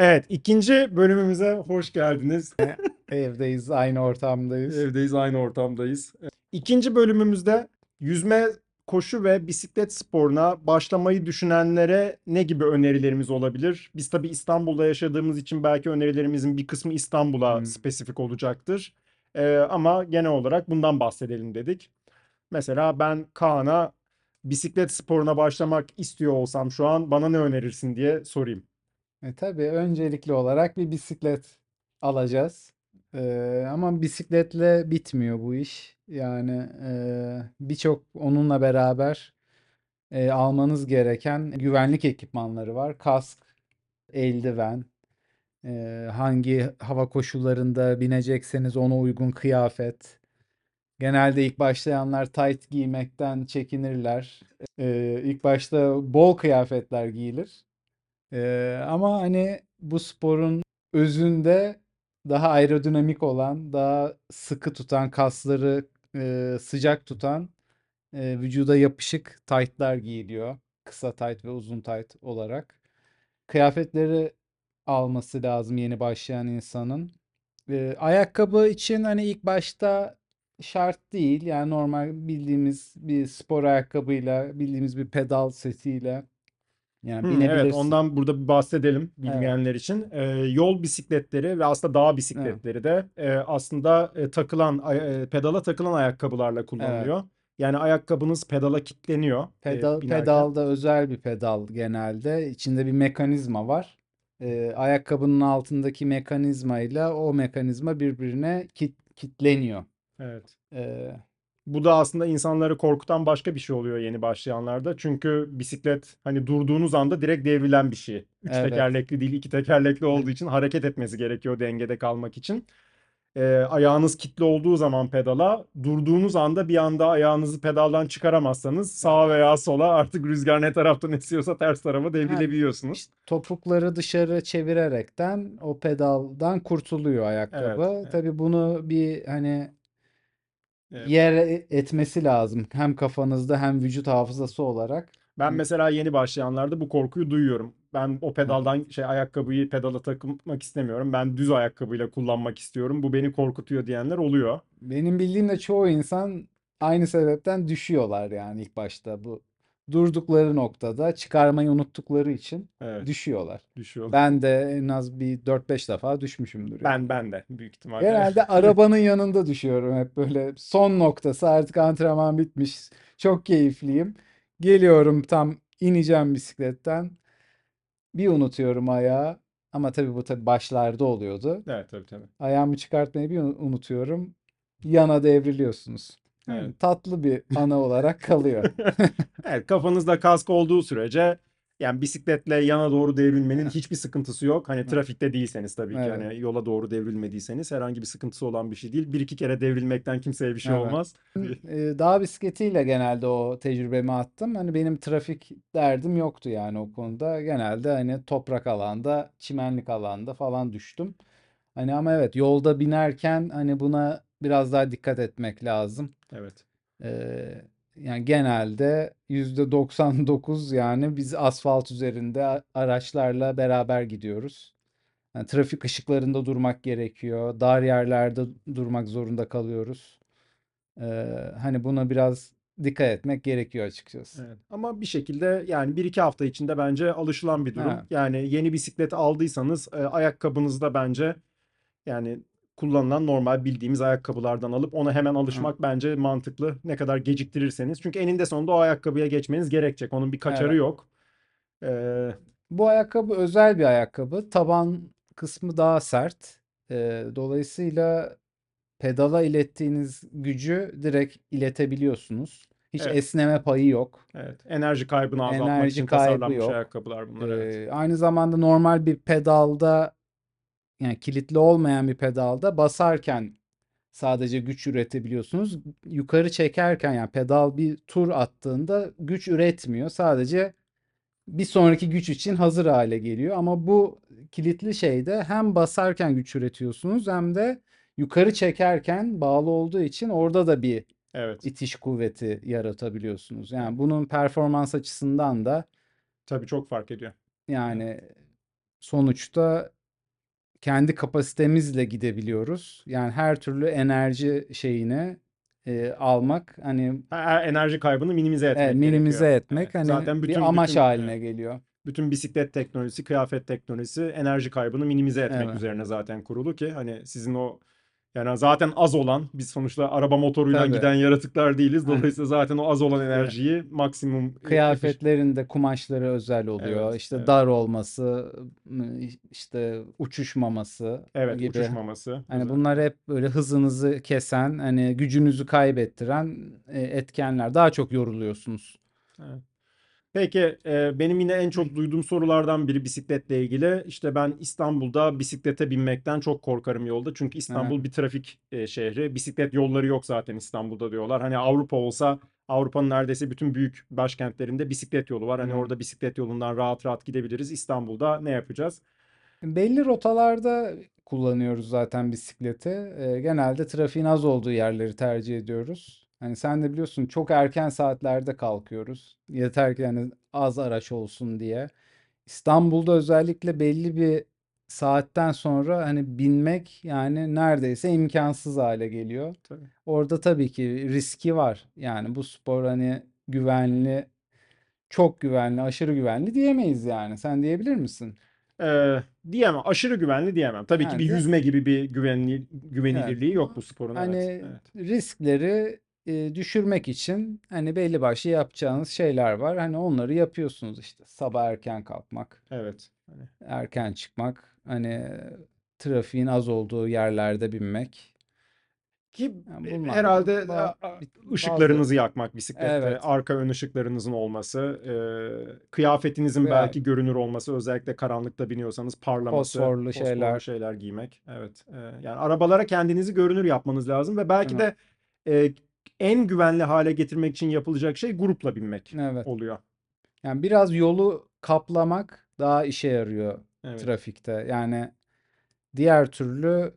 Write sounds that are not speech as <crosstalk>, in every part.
Evet, ikinci bölümümüze hoş geldiniz. <laughs> Evdeyiz, aynı ortamdayız. Evdeyiz, aynı ortamdayız. İkinci bölümümüzde yüzme, koşu ve bisiklet sporuna başlamayı düşünenlere ne gibi önerilerimiz olabilir? Biz tabii İstanbul'da yaşadığımız için belki önerilerimizin bir kısmı İstanbul'a Hmm. spesifik olacaktır. Ee, ama genel olarak bundan bahsedelim dedik. Mesela ben Kaan'a bisiklet sporuna başlamak istiyor olsam şu an bana ne önerirsin diye sorayım. E, tabii öncelikli olarak bir bisiklet alacağız. Ee, ama bisikletle bitmiyor bu iş. Yani e, birçok onunla beraber e, almanız gereken güvenlik ekipmanları var. Kask, eldiven, e, hangi hava koşullarında binecekseniz ona uygun kıyafet. Genelde ilk başlayanlar tight giymekten çekinirler. Ee, ilk başta bol kıyafetler giyilir. Ee, ama hani bu sporun özünde daha aerodinamik olan, daha sıkı tutan, kasları e, sıcak tutan, e, vücuda yapışık taytlar giyiliyor. Kısa tayt ve uzun tayt olarak. Kıyafetleri alması lazım yeni başlayan insanın. Ee, ayakkabı için hani ilk başta şart değil. Yani normal bildiğimiz bir spor ayakkabıyla, bildiğimiz bir pedal setiyle yani Hmm, evet, ondan burada bir bahsedelim Evet. bilmeyenler için. Ee, yol bisikletleri ve aslında dağ bisikletleri de e, aslında e, takılan e, pedala takılan ayakkabılarla kullanılıyor. Yani ayakkabınız pedala kilitleniyor e, Pedal, pedalda özel bir pedal genelde. İçinde bir mekanizma var. Ee, ayakkabının altındaki mekanizmayla o mekanizma birbirine kit, kitleniyor. Evet. Ee, Bu da aslında insanları korkutan başka bir şey oluyor yeni başlayanlarda. Çünkü bisiklet hani durduğunuz anda direkt devrilen bir şey. Üç Evet. tekerlekli değil, iki tekerlekli olduğu için hareket etmesi gerekiyor dengede kalmak için. Ee, ayağınız kilitli olduğu zaman pedala, durduğunuz anda bir anda ayağınızı pedaldan çıkaramazsanız sağa veya sola artık rüzgar ne taraftan esiyorsa ters tarafa devrilebiliyorsunuz. İşte topukları dışarı çevirerekten o pedaldan kurtuluyor ayakkabı. Evet, evet. Tabii bunu bir hani Yer e- etmesi lazım. Hem kafanızda hem vücut hafızası olarak. Ben Hı. mesela yeni başlayanlarda bu korkuyu duyuyorum. Ben o pedaldan şey ayakkabıyı pedala takmak istemiyorum. Ben düz ayakkabıyla kullanmak istiyorum. Bu beni korkutuyor diyenler oluyor. Benim bildiğim de çoğu insan aynı sebepten düşüyorlar yani ilk başta bu durdukları noktada çıkarmayı unuttukları için Evet, düşüyorlar. düşüyor. Ben de en az bir 4-5 defa düşmüşümdür yani. Ben ben de büyük ihtimalle. Genelde <laughs> arabanın yanında düşüyorum hep böyle son noktası artık antrenman bitmiş çok keyifliyim geliyorum tam ineceğim bisikletten bir unutuyorum ayağı ama tabii bu tabii başlarda oluyordu Evet tabii tabii. ayağımı çıkartmayı bir un- unutuyorum yana devriliyorsunuz Evet. tatlı bir ana olarak <laughs> kalıyor Evet kafanızda kask olduğu sürece yani bisikletle yana doğru devrilmenin hiçbir sıkıntısı yok. Hani trafikte değilseniz tabii ki Evet. hani yola doğru devrilmediyseniz herhangi bir sıkıntısı olan bir şey değil. Bir iki kere devrilmekten kimseye bir şey Evet. olmaz. Ee, Dağ bisikletiyle genelde o tecrübemi attım. Hani benim trafik derdim yoktu yani o konuda. Genelde hani toprak alanda, çimenlik alanda falan düştüm. Hani ama evet yolda binerken hani buna biraz daha dikkat etmek lazım. Evet. Ee, yani genelde %99 yani biz asfalt üzerinde araçlarla beraber gidiyoruz. Yani trafik ışıklarında durmak gerekiyor. Dar yerlerde durmak zorunda kalıyoruz. Ee, hani buna biraz dikkat etmek gerekiyor açıkçası. Evet. Ama bir şekilde yani bir iki hafta içinde bence alışılan bir durum. Evet. Yani yeni bisiklet aldıysanız e, ayakkabınızda bence yani kullanılan normal bildiğimiz ayakkabılardan alıp ona hemen alışmak bence mantıklı. Ne kadar geciktirirseniz. Çünkü eninde sonunda o ayakkabıya geçmeniz gerekecek. Onun bir kaçarı Evet. yok. Ee, Bu ayakkabı özel bir ayakkabı. Taban kısmı daha sert. Ee, dolayısıyla pedala ilettiğiniz gücü direkt iletebiliyorsunuz. Hiç Evet. esneme payı yok. evet. Enerji kaybını azaltmak Enerji için kaybı tasarlanmış yok. ayakkabılar bunlar. Evet. Ee, aynı zamanda normal bir pedalda yani kilitli olmayan bir pedalda basarken sadece güç üretebiliyorsunuz. Yukarı çekerken yani pedal bir tur attığında güç üretmiyor. Sadece bir sonraki güç için hazır hale geliyor. Ama bu kilitli şeyde hem basarken güç üretiyorsunuz hem de yukarı çekerken bağlı olduğu için orada da bir Evet. itiş kuvveti yaratabiliyorsunuz. Yani bunun performans açısından da Tabii çok fark ediyor. yani sonuçta kendi kapasitemizle gidebiliyoruz. Yani her türlü enerji şeyini e, almak hani Ha, Enerji kaybını minimize etmek evet, minimize gerekiyor. etmek Evet. hani Zaten bütün bir amaç bütün haline evet, geliyor. bütün bisiklet teknolojisi, kıyafet teknolojisi enerji kaybını minimize etmek Evet. üzerine zaten kurulu ki hani sizin o yani zaten az olan biz sonuçta araba motoruyla Tabii. giden yaratıklar değiliz. Dolayısıyla zaten o az olan enerjiyi maksimum e, kıyafetlerin de kumaşları özel oluyor. Evet, İşte evet. dar olması, m- işte uçuşmaması Evet, gibi. uçuşmaması Hani bunlar hep böyle hızınızı kesen, hani gücünüzü kaybettiren e, etkenler. Daha çok yoruluyorsunuz. Evet. Peki e, benim yine en çok duyduğum sorulardan biri bisikletle ilgili. İşte ben İstanbul'da bisiklete binmekten çok korkarım yolda. Çünkü Evet. İstanbul bir trafik e, şehri. Bisiklet yolları yok zaten İstanbul'da diyorlar. Hani Avrupa olsa Avrupa'nın neredeyse bütün büyük başkentlerinde bisiklet yolu var. Hani Evet. orada bisiklet yolundan rahat rahat gidebiliriz. İstanbul'da ne yapacağız? Belli rotalarda kullanıyoruz zaten bisikleti. Ee, genelde trafiğin az olduğu yerleri tercih ediyoruz. Hani sen de biliyorsun çok erken saatlerde kalkıyoruz. Yeter ki yani az araç olsun diye. İstanbul'da özellikle belli bir saatten sonra hani binmek yani neredeyse imkansız hale geliyor. Tabii. Orada tabii ki riski var. Yani bu spor hani güvenli, çok güvenli, aşırı güvenli diyemeyiz yani. Sen diyebilir misin? Ee, diyemem. Aşırı güvenli diyemem. Tabii ki bir Yani yüzme gibi bir güvenli, evet. güvenilirliği yok bu sporun. Hani Evet. riskleri e, düşürmek için hani belli başlı yapacağınız şeyler var. Hani onları yapıyorsunuz işte. Sabah erken kalkmak, Evet. Hani erken çıkmak, hani trafiğin az olduğu yerlerde binmek. Ki Yani e, bunlar herhalde ba- bir- bazı ışıklarınızı yakmak bisiklette, evet arka ön ışıklarınızın olması, e, kıyafetinizin veya belki görünür olması, özellikle karanlıkta biniyorsanız parlaması, fosforlu fosforlu şeyler, şeyler giymek. Evet. E, yani arabalara kendinizi görünür yapmanız lazım ve belki mi? de e, en güvenli hale getirmek için yapılacak şey grupla binmek Evet. oluyor. Yani biraz yolu kaplamak daha işe yarıyor Evet. trafikte. Yani diğer türlü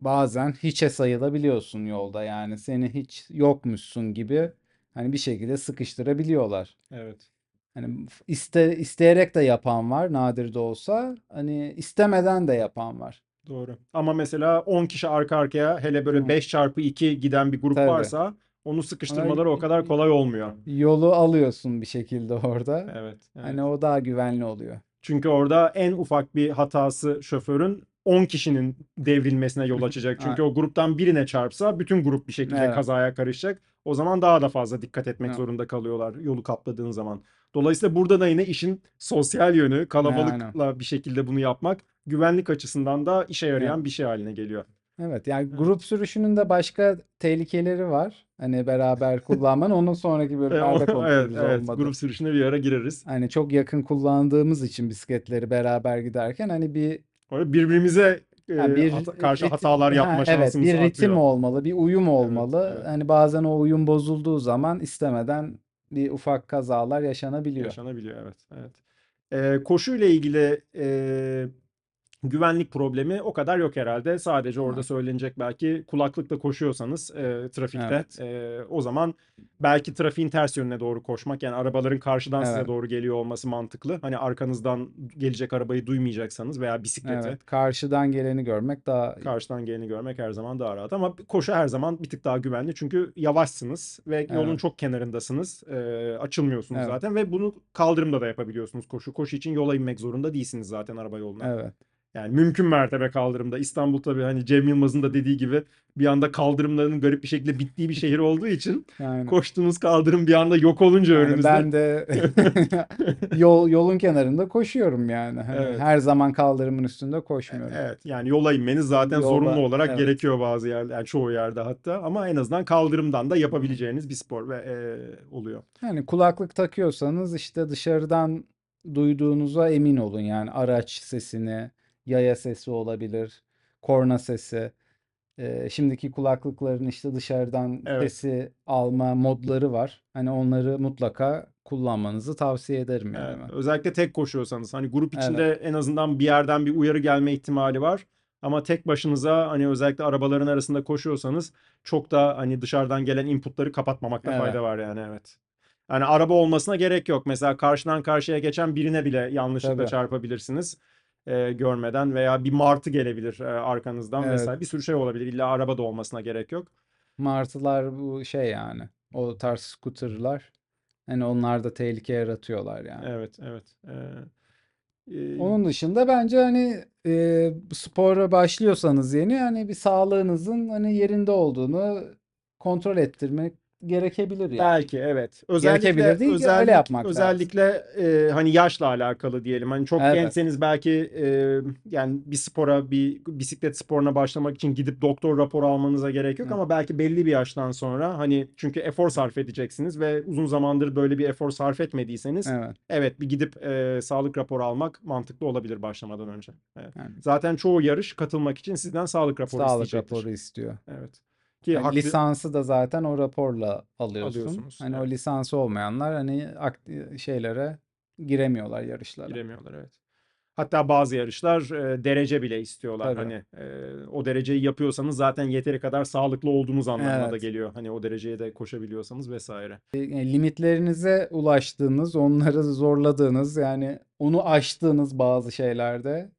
bazen hiçe sayılabiliyorsun yolda. Yani seni hiç yokmuşsun gibi hani bir şekilde sıkıştırabiliyorlar. Evet. Hani iste, isteyerek de yapan var nadir de olsa. Hani istemeden de yapan var. Doğru. Ama mesela 10 kişi arka arkaya hele böyle Hı, 5 çarpı 2 giden bir grup tabii. varsa onu sıkıştırmaları o kadar kolay olmuyor. yolu alıyorsun bir şekilde orada. Evet, Hani evet. o daha güvenli oluyor. Çünkü orada en ufak bir hatası şoförün 10 kişinin devrilmesine yol <laughs> açacak. Çünkü o gruptan birine çarpsa bütün grup bir şekilde Evet. kazaya karışacak. O zaman daha da fazla dikkat etmek Evet. zorunda kalıyorlar yolu kapladığın zaman. Dolayısıyla burada da yine işin sosyal yönü, kalabalıkla bir şekilde bunu yapmak güvenlik açısından da işe Evet. yarayan bir şey haline geliyor. Evet yani Evet. grup sürüşünün de başka tehlikeleri var. Hani beraber <laughs> kullanman. Onun sonraki E, bölümlerde Evet, konuşuruz evet. olmadı. Grup sürüşüne bir ara gireriz. Hani çok yakın kullandığımız için bisikletleri beraber giderken hani bir birbirimize e, ha bir hata- karşı rit- hatalar ha, yapma evet şansımız bir ritim artıyor. olmalı, bir uyum Evet, olmalı. evet. Hani bazen o uyum bozulduğu zaman istemeden bir ufak kazalar yaşanabiliyor. Yaşanabiliyor evet. Evet. Ee, koşuyla ilgili e, güvenlik problemi o kadar yok herhalde. Sadece orada söylenecek belki kulaklıkla koşuyorsanız e, trafikte Evet. e, o zaman belki trafiğin ters yönüne doğru koşmak yani arabaların karşıdan size Evet. doğru geliyor olması mantıklı. Hani arkanızdan gelecek arabayı duymayacaksanız veya bisikleti Evet. Karşıdan geleni görmek daha karşıdan geleni görmek her zaman daha rahat ama koşu her zaman bir tık daha güvenli çünkü yavaşsınız ve yolun evet. çok kenarındasınız. Ee, açılmıyorsunuz Evet. zaten ve bunu kaldırımda da yapabiliyorsunuz koşu. Koşu için yola inmek zorunda değilsiniz zaten araba yoluna. Evet. Yani mümkün mertebe kaldırımda. İstanbul tabii hani Cem Yılmaz'ın da dediği gibi bir anda kaldırımların garip bir şekilde bittiği bir şehir olduğu için <laughs> Yani koştuğunuz kaldırım bir anda yok olunca Yani önünüzde. ben de <laughs> yol yolun kenarında koşuyorum yani. Hani Evet. her zaman kaldırımın üstünde koşmuyorum. Evet yani yola inmeniz zaten zorunlu Yolda olarak evet. gerekiyor bazı yerde yani çoğu yerde hatta ama en azından kaldırımdan da yapabileceğiniz bir spor ve e, oluyor. Yani kulaklık takıyorsanız işte dışarıdan duyduğunuza emin olun. Yani araç sesini, yaya sesi olabilir, korna sesi. Ee, şimdiki kulaklıkların işte dışarıdan Evet. sesi alma modları var. Hani onları mutlaka kullanmanızı tavsiye ederim yani Evet, özellikle tek koşuyorsanız hani grup Evet. içinde en azından bir yerden bir uyarı gelme ihtimali var. Ama tek başınıza hani özellikle arabaların arasında koşuyorsanız çok da hani dışarıdan gelen inputları kapatmamakta Evet. fayda var yani evet. Yani araba olmasına gerek yok. Mesela karşıdan karşıya geçen birine bile yanlışlıkla Tabii. çarpabilirsiniz. E, görmeden veya bir martı gelebilir e, arkanızdan Evet. vesaire. Bir sürü şey olabilir. İlla araba da olmasına gerek yok. Martılar bu şey yani. O tarz scooter'lar. Hani onlar da tehlike yaratıyorlar yani. Evet, evet. E, e, Onun dışında bence hani e, spora başlıyorsanız yeni hani bir sağlığınızın hani yerinde olduğunu kontrol ettirmek gerekebilir yani. Belki evet. Özellikle Gerekebilir değil, öyle özellik- yapmak lazım. özellikle e, hani yaşla alakalı diyelim. Hani çok Evet. gençseniz belki e, yani bir spora, bir bisiklet sporuna başlamak için gidip doktor raporu almanıza gerek yok Evet. ama belki belli bir yaştan sonra hani çünkü efor sarf edeceksiniz ve uzun zamandır böyle bir efor sarf etmediyseniz Evet. evet bir gidip e, sağlık raporu almak mantıklı olabilir başlamadan önce. Evet. Yani Zaten çoğu yarış katılmak için sizden sağlık raporu sağlık isteyecektir. raporu istiyor. Evet. Ki Yani haklı- lisansı da zaten o raporla alıyorsun. Alıyorsunuz, Hani o evet. lisansı olmayanlar hani şeylere giremiyorlar yarışlara. Giremiyorlar evet. Hatta bazı yarışlar e, derece bile istiyorlar. Tabii. Hani e, o dereceyi yapıyorsanız zaten yeteri kadar sağlıklı olduğunuz anlamına da Evet. geliyor. Hani o dereceye de koşabiliyorsanız vesaire. E, limitlerinize ulaştığınız, onları zorladığınız yani onu aştığınız bazı şeylerde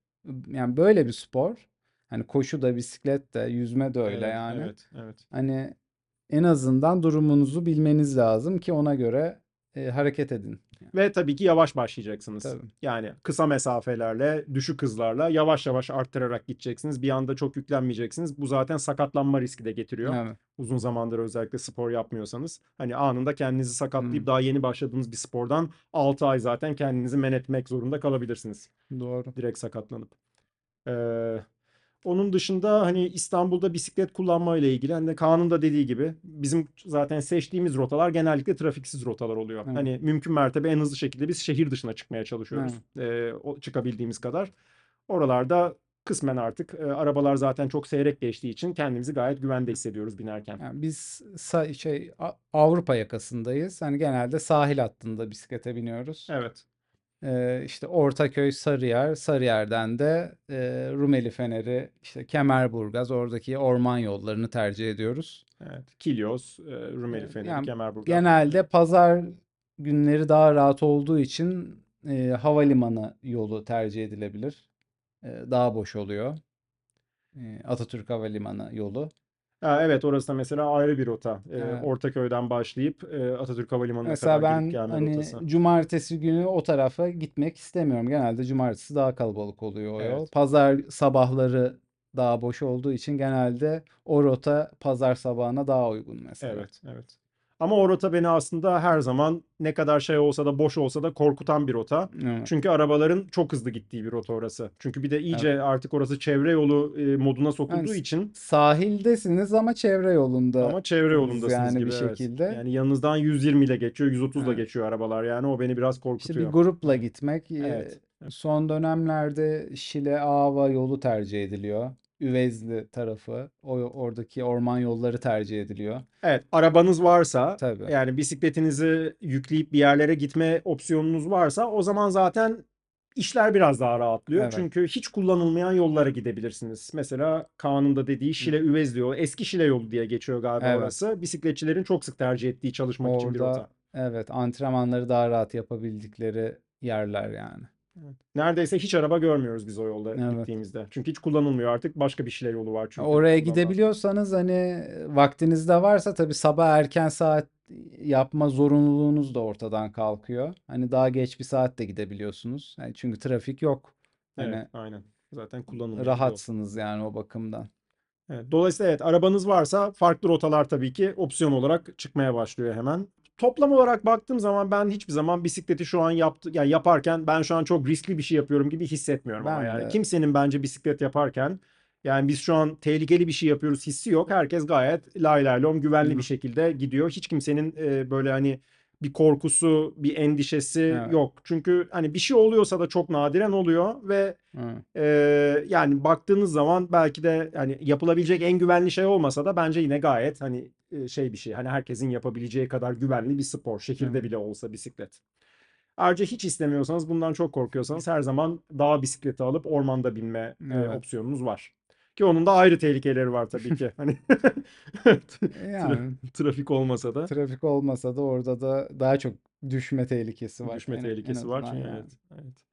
yani böyle bir spor. Hani koşu da, bisiklet de, yüzme de öyle Evet, yani. Evet, evet. Hani en azından durumunuzu bilmeniz lazım ki ona göre e, hareket edin. Ve tabii ki yavaş başlayacaksınız. Tabii. Yani kısa mesafelerle, düşük hızlarla yavaş yavaş arttırarak gideceksiniz. Bir anda çok yüklenmeyeceksiniz. Bu zaten sakatlanma riski de getiriyor. Evet. Uzun zamandır özellikle spor yapmıyorsanız. Hani anında kendinizi sakatlayıp Hmm. daha yeni başladığınız bir spordan 6 ay zaten kendinizi men etmek zorunda kalabilirsiniz. Doğru. direkt sakatlanıp. Ee, onun dışında hani İstanbul'da bisiklet kullanma ile ilgili hani Kaan'ın da dediği gibi bizim zaten seçtiğimiz rotalar genellikle trafiksiz rotalar oluyor. Evet. Hani mümkün mertebe en hızlı şekilde biz şehir dışına çıkmaya çalışıyoruz. Ee, o çıkabildiğimiz kadar. Oralarda kısmen artık e, arabalar zaten çok seyrek geçtiği için kendimizi gayet güvende hissediyoruz binerken. Yani biz şey Avrupa yakasındayız. Hani genelde sahil hattında bisiklete biniyoruz. Evet. Ee, işte Ortaköy, Sarıyer, Sarıyer'den de e, Rumeli Feneri, işte Kemerburgaz, oradaki orman yollarını tercih ediyoruz. Evet. Kilyos, e, Rumeli Feneri, yani Kemerburgaz. Genelde pazar günleri daha rahat olduğu için e, havalimanı yolu tercih edilebilir. E, daha boş oluyor. E, Atatürk Havalimanı yolu. Ha, evet orası da mesela ayrı bir rota. Ee, Evet. Ortaköy'den başlayıp e, Atatürk Havalimanı'na Mesela kadar ben gidip gelme hani rotası. cumartesi günü o tarafa gitmek istemiyorum. Genelde cumartesi daha kalabalık oluyor o yol. Evet. Pazar sabahları daha boş olduğu için genelde o rota pazar sabahına daha uygun mesela. Evet, evet. Ama o rota beni aslında her zaman ne kadar şey olsa da boş olsa da korkutan bir rota. Evet. Çünkü arabaların çok hızlı gittiği bir rota orası. Çünkü bir de iyice artık orası çevre yolu e, moduna sokulduğu Yani için Sahildesiniz ama çevre yolunda. ama çevre yolundasınız yani gibi bir evet. şekilde. Yani yanınızdan 120 ile geçiyor, 130 ile Evet. geçiyor arabalar yani o beni biraz İşte bir korkutuyor. grupla gitmek. e, Evet. Son dönemlerde Şile Ava yolu tercih ediliyor. Üvezli tarafı, o oradaki orman yolları tercih ediliyor. Evet, arabanız varsa Tabii. yani bisikletinizi yükleyip bir yerlere gitme opsiyonunuz varsa o zaman zaten işler biraz daha rahatlıyor. Evet. Çünkü hiç kullanılmayan yollara gidebilirsiniz. Mesela Kaan'ın da dediği Şile Üvezli yolu, eski Şile yolu diye geçiyor galiba Evet. orası. Bisikletçilerin çok sık tercih ettiği çalışmak için bir Orada rota. evet antrenmanları daha rahat yapabildikleri yerler yani. Neredeyse hiç araba görmüyoruz biz o yolda Evet. gittiğimizde. Çünkü hiç kullanılmıyor artık. Başka bir Şile yolu var çünkü Oraya gidebiliyorsanız hani vaktiniz de varsa tabii sabah erken saat yapma zorunluluğunuz da ortadan kalkıyor. Hani daha geç bir saatte gidebiliyorsunuz. Yani çünkü trafik yok. Hani Evet, aynen. Zaten kullanılmıyor bir yol. rahatsınız yani o bakımdan. Evet, dolayısıyla evet arabanız varsa farklı rotalar tabii ki opsiyon olarak çıkmaya başlıyor hemen. Toplam olarak baktığım zaman ben hiçbir zaman bisikleti şu an yaptı yani yaparken ben şu an çok riskli bir şey yapıyorum gibi hissetmiyorum ama Ben yani de. kimsenin bence bisiklet yaparken yani biz şu an tehlikeli bir şey yapıyoruz hissi yok. Herkes gayet lay lay lom güvenli Hı. bir şekilde gidiyor. Hiç kimsenin e, böyle hani bir korkusu, bir endişesi Evet. yok. Çünkü hani bir şey oluyorsa da çok nadiren oluyor ve ee, yani baktığınız zaman belki de hani yapılabilecek en güvenli şey olmasa da bence yine gayet hani e, şey bir şey. Hani herkesin yapabileceği kadar güvenli bir spor. Şehirde bile olsa bisiklet. Ayrıca hiç istemiyorsanız bundan çok korkuyorsanız her zaman dağ bisikleti alıp ormanda binme e, Evet. opsiyonunuz var. Ki onun da ayrı tehlikeleri var tabii ki. <laughs> Hani <laughs> Yani trafik olmasa da trafik olmasa da orada da daha çok düşme tehlikesi var. düşme en tehlikesi var. yani. evet, evet.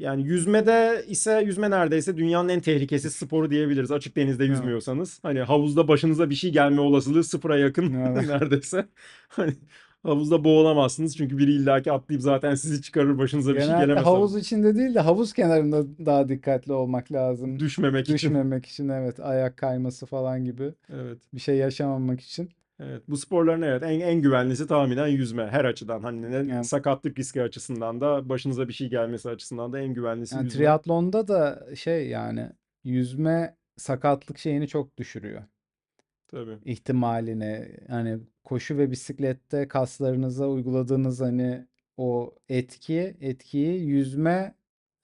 Yani yüzmede ise yüzme neredeyse dünyanın en tehlikesiz sporu diyebiliriz. Açık denizde Evet. yüzmüyorsanız. Hani havuzda başınıza bir şey gelme olasılığı sıfıra yakın Evet. <laughs> neredeyse. Hani havuzda boğulamazsınız çünkü biri illaki atlayıp zaten sizi çıkarır başınıza bir şey Genelde gelemez. havuz içinde değil de havuz kenarında daha dikkatli olmak lazım. Düşmemek için. Düşmemek için evet ayak kayması falan gibi Evet. bir şey yaşamamak için. Evet, bu sporların evet en, en güvenlisi tahminen yüzme her açıdan hani ne Yani- sakatlık riski açısından da başınıza bir şey gelmesi açısından da en güvenlisi Yani yüzme. triatlonda da şey yani yüzme sakatlık şeyini çok düşürüyor. Tabii. ihtimalini hani koşu ve bisiklette kaslarınıza uyguladığınız hani o etki etkiyi yüzme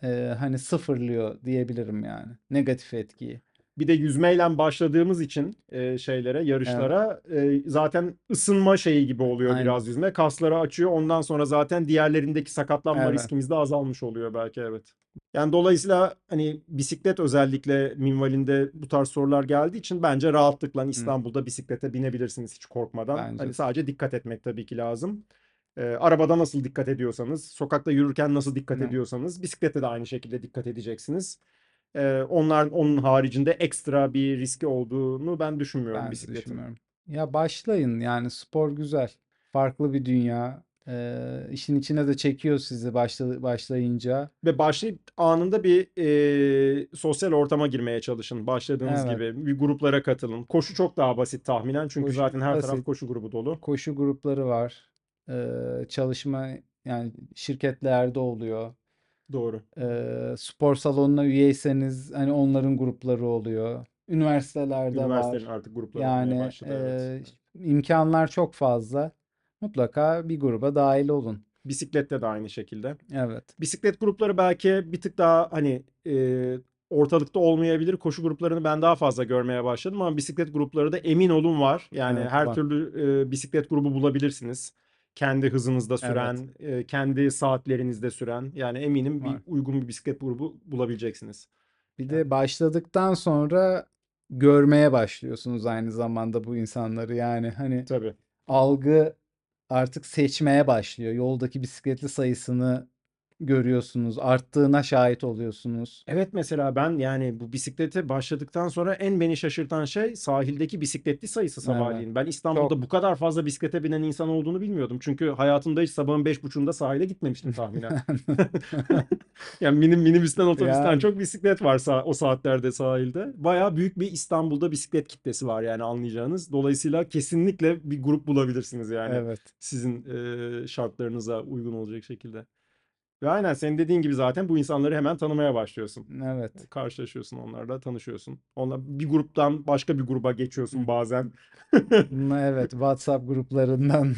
e, hani sıfırlıyor diyebilirim yani. Negatif etkiyi. Bir de yüzmeyle başladığımız için e, şeylere, yarışlara e, zaten ısınma şeyi gibi oluyor Aynen. biraz yüzme. Kasları açıyor. Ondan sonra zaten diğerlerindeki sakatlanma Evet. riskimiz de azalmış oluyor belki evet. Yani dolayısıyla hani bisiklet özellikle minvalinde bu tarz sorular geldiği için bence rahatlıkla İstanbul'da bisiklete binebilirsiniz hiç korkmadan. Bence Hani de. sadece dikkat etmek tabii ki lazım. E, arabada nasıl dikkat ediyorsanız, sokakta yürürken nasıl dikkat Hı. ediyorsanız bisiklete de aynı şekilde dikkat edeceksiniz. Ee, onlar onun haricinde ekstra bir riski olduğunu ben düşünmüyorum Ben bisikletin. düşünmüyorum. Ya başlayın yani spor güzel. Farklı bir dünya. Ee, işin içine de çekiyor sizi başla, başlayınca. Ve başlayıp anında bir e, sosyal ortama girmeye çalışın. Başladığınız Evet. gibi bir gruplara katılın. Koşu çok daha basit tahminen çünkü Koşu zaten her taraf basit. koşu grubu dolu. Koşu grupları var. Ee, çalışma yani şirketlerde oluyor. Doğru. Ee, spor salonuna üyeyseniz hani onların grupları oluyor. Üniversitelerde Üniversitelerin var. artık grupları olmaya Yani başladı. evet. e, imkanlar çok fazla. Mutlaka bir gruba dahil olun. Bisiklette de aynı şekilde. Evet. Bisiklet grupları belki bir tık daha hani e, ortalıkta olmayabilir. Koşu gruplarını ben daha fazla görmeye başladım ama bisiklet grupları da emin olun var. Yani Evet, her var. türlü e, bisiklet grubu bulabilirsiniz. Kendi hızınızda süren, e, kendi saatlerinizde süren. Yani eminim bir Var. uygun bir bisiklet grubu bulabileceksiniz. Bir de başladıktan sonra görmeye başlıyorsunuz aynı zamanda bu insanları. Yani hani Tabii. algı artık seçmeye başlıyor. Yoldaki bisikletli sayısını görüyorsunuz. Arttığına şahit oluyorsunuz. Evet mesela ben yani bu bisiklete başladıktan sonra en beni şaşırtan şey sahildeki bisikletli sayısı sabahleyin. Ben İstanbul'da Çok. bu kadar fazla bisiklete binen insan olduğunu bilmiyordum. Çünkü hayatımda hiç sabahın beş buçuğunda sahile gitmemiştim tahminen. <laughs> <laughs> Yani minim minibüsten otobüsten Yani. çok bisiklet var sa- o saatlerde sahilde. Bayağı büyük bir İstanbul'da bisiklet kitlesi var yani anlayacağınız. Dolayısıyla kesinlikle bir grup bulabilirsiniz yani Evet. sizin e, şartlarınıza uygun olacak şekilde. Ve aynen senin dediğin gibi zaten bu insanları hemen tanımaya başlıyorsun. Evet. Karşılaşıyorsun onlarla, tanışıyorsun. Onlar bir gruptan başka bir gruba geçiyorsun bazen. Evet. WhatsApp gruplarından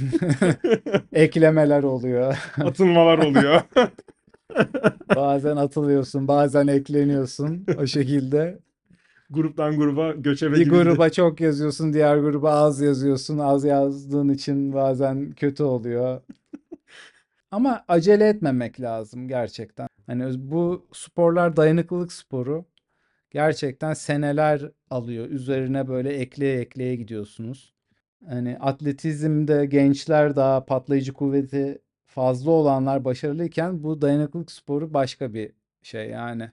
<laughs> eklemeler oluyor. Atılmalar oluyor. <laughs> Bazen atılıyorsun, bazen ekleniyorsun o şekilde. Gruptan gruba göçebe Bir gibi gruba çok yazıyorsun, diğer gruba az yazıyorsun. Az yazdığın için bazen kötü oluyor. Ama acele etmemek lazım gerçekten. Hani bu sporlar dayanıklılık sporu. Gerçekten seneler alıyor. Üzerine böyle ekleye ekleye gidiyorsunuz. Hani atletizmde gençler daha patlayıcı kuvveti fazla olanlar başarılıyken bu dayanıklılık sporu başka bir şey yani.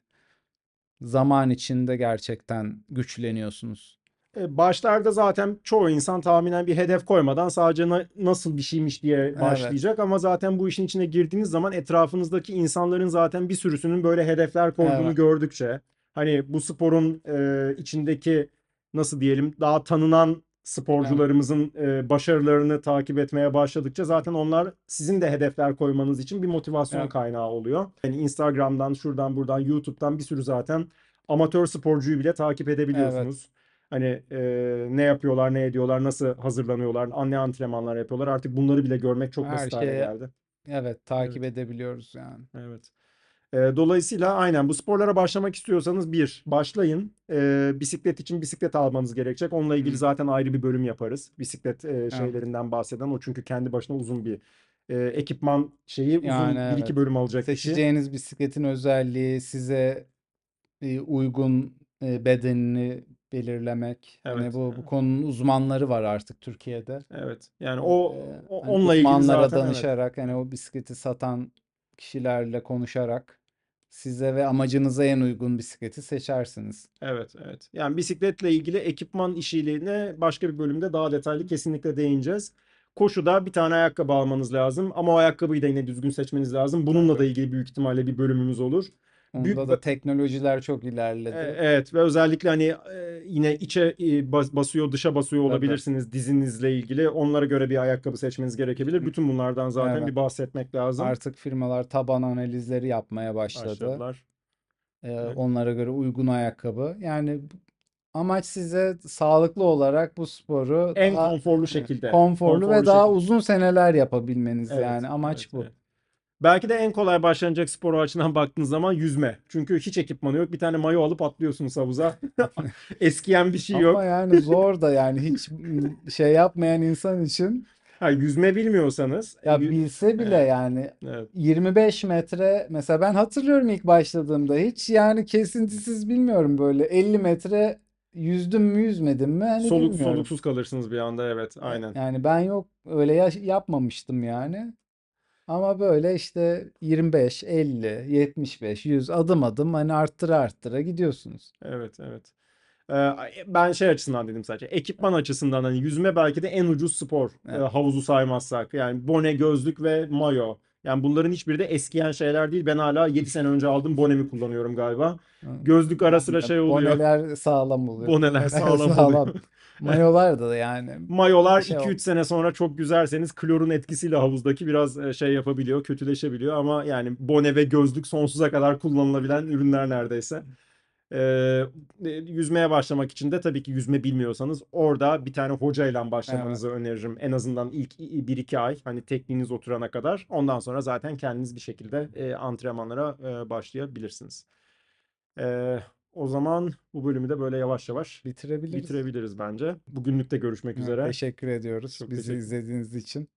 Zaman içinde gerçekten güçleniyorsunuz. E, Başlarda zaten çoğu insan tahminen bir hedef koymadan sadece na- nasıl bir şeymiş diye başlayacak ama zaten bu işin içine girdiğiniz zaman etrafınızdaki insanların zaten bir sürüsünün böyle hedefler koyduğunu Evet. gördükçe hani bu sporun e, içindeki nasıl diyelim daha tanınan sporcularımızın e, başarılarını takip etmeye başladıkça zaten onlar sizin de hedefler koymanız için bir motivasyon Evet. kaynağı oluyor. Yani Instagram'dan, şuradan buradan, YouTube'dan bir sürü zaten amatör sporcuyu bile takip edebiliyorsunuz. Hani e, ne yapıyorlar, ne ediyorlar, nasıl hazırlanıyorlar, ne antrenmanlar yapıyorlar. Artık bunları bile görmek çok Her basit hale şeye- geldi. Evet, takip edebiliyoruz yani. Evet. E, dolayısıyla aynen bu sporlara başlamak istiyorsanız bir, başlayın. E, bisiklet için bisiklet almanız gerekecek. Onunla ilgili Hı. zaten ayrı bir bölüm yaparız. Bisiklet e, şeylerinden bahseden. O çünkü kendi başına uzun bir e, ekipman şeyi uzun Yani bir iki evet. bölüm alacak bir şey. Seçeceğiniz bisikletin özelliği size e, uygun e, bedenini belirlemek. Hani Evet, bu bu evet. konunun uzmanları var artık Türkiye'de. Evet. Yani o, o- hani onunla ilgili uzmanlara zaten evet. danışarak hani o bisikleti satan kişilerle konuşarak size ve amacınıza en uygun bisikleti seçersiniz. Evet, evet. Yani bisikletle ilgili ekipman işçiliğine başka bir bölümde daha detaylı kesinlikle değineceğiz. Koşuda bir tane ayakkabı almanız lazım ama o ayakkabıyı da yine düzgün seçmeniz lazım. Bununla da ilgili büyük ihtimalle bir bölümümüz olur. Büyük Onda da teknolojiler çok ilerledi. E, Evet ve özellikle hani e, yine içe e, bas- basıyor dışa basıyor olabilirsiniz dizinizle ilgili. Onlara göre bir ayakkabı seçmeniz gerekebilir. Bütün bunlardan zaten Evet. bir bahsetmek lazım. Artık firmalar taban analizleri yapmaya başladı. Başladılar. Ee, Evet. onlara göre uygun ayakkabı. Yani amaç size sağlıklı olarak bu sporu En daha konforlu şekilde. konforlu ve konforlu daha şekilde. uzun seneler yapabilmeniz Evet, yani amaç evet, bu. evet. Belki de en kolay başlanacak spor açıdan <laughs> baktığınız zaman yüzme. Çünkü hiç ekipmanı yok. Bir tane mayo alıp atlıyorsunuz havuza. <laughs> <laughs> Eskiyen bir şey yok. Ama yani zor da yani hiç şey yapmayan insan için Ha, yüzme bilmiyorsanız. ya bilse bile Evet. yani Evet. 25 metre mesela ben hatırlıyorum ilk başladığımda hiç yani kesintisiz bilmiyorum böyle 50 metre yüzdüm mü yüzmedim mi hani Soluk, bilmiyorum. soluksuz kalırsınız bir anda evet aynen. Yani ben yok öyle yaş- yapmamıştım yani. Ama böyle işte 25, 50, 75, 100 adım adım hani arttıra arttıra gidiyorsunuz. Evet evet. Ee, ben şey açısından dedim sadece. Ekipman açısından hani yüzme belki de en ucuz spor. Evet. Havuzu saymazsak. Yani bone, gözlük ve mayo. Yani bunların hiçbiri de eskiyen şeyler değil. Ben hala 7 sene önce aldım bonemi kullanıyorum galiba. Gözlük ara sıra şey oluyor. Boneler sağlam oluyor. Boneler sağlam Sağlam. oluyor. <laughs> Mayolar da yani Mayolar Şey 2-3 sene sonra çok güzelseniz klorun etkisiyle havuzdaki biraz e, şey yapabiliyor, kötüleşebiliyor ama yani bone ve gözlük sonsuza kadar kullanılabilen ürünler neredeyse. Ee, yüzmeye başlamak için de tabii ki yüzme bilmiyorsanız orada bir tane hocayla başlamanızı öneririm. En azından ilk 1-2 ay hani tekniğiniz oturana kadar. Ondan sonra zaten kendiniz bir şekilde e, antrenmanlara e, başlayabilirsiniz. Ee, o zaman bu bölümü de böyle yavaş yavaş bitirebiliriz. bitirebiliriz bence. Bugünlük de görüşmek üzere. Teşekkür ediyoruz Çok bizi teşekkür- izlediğiniz için.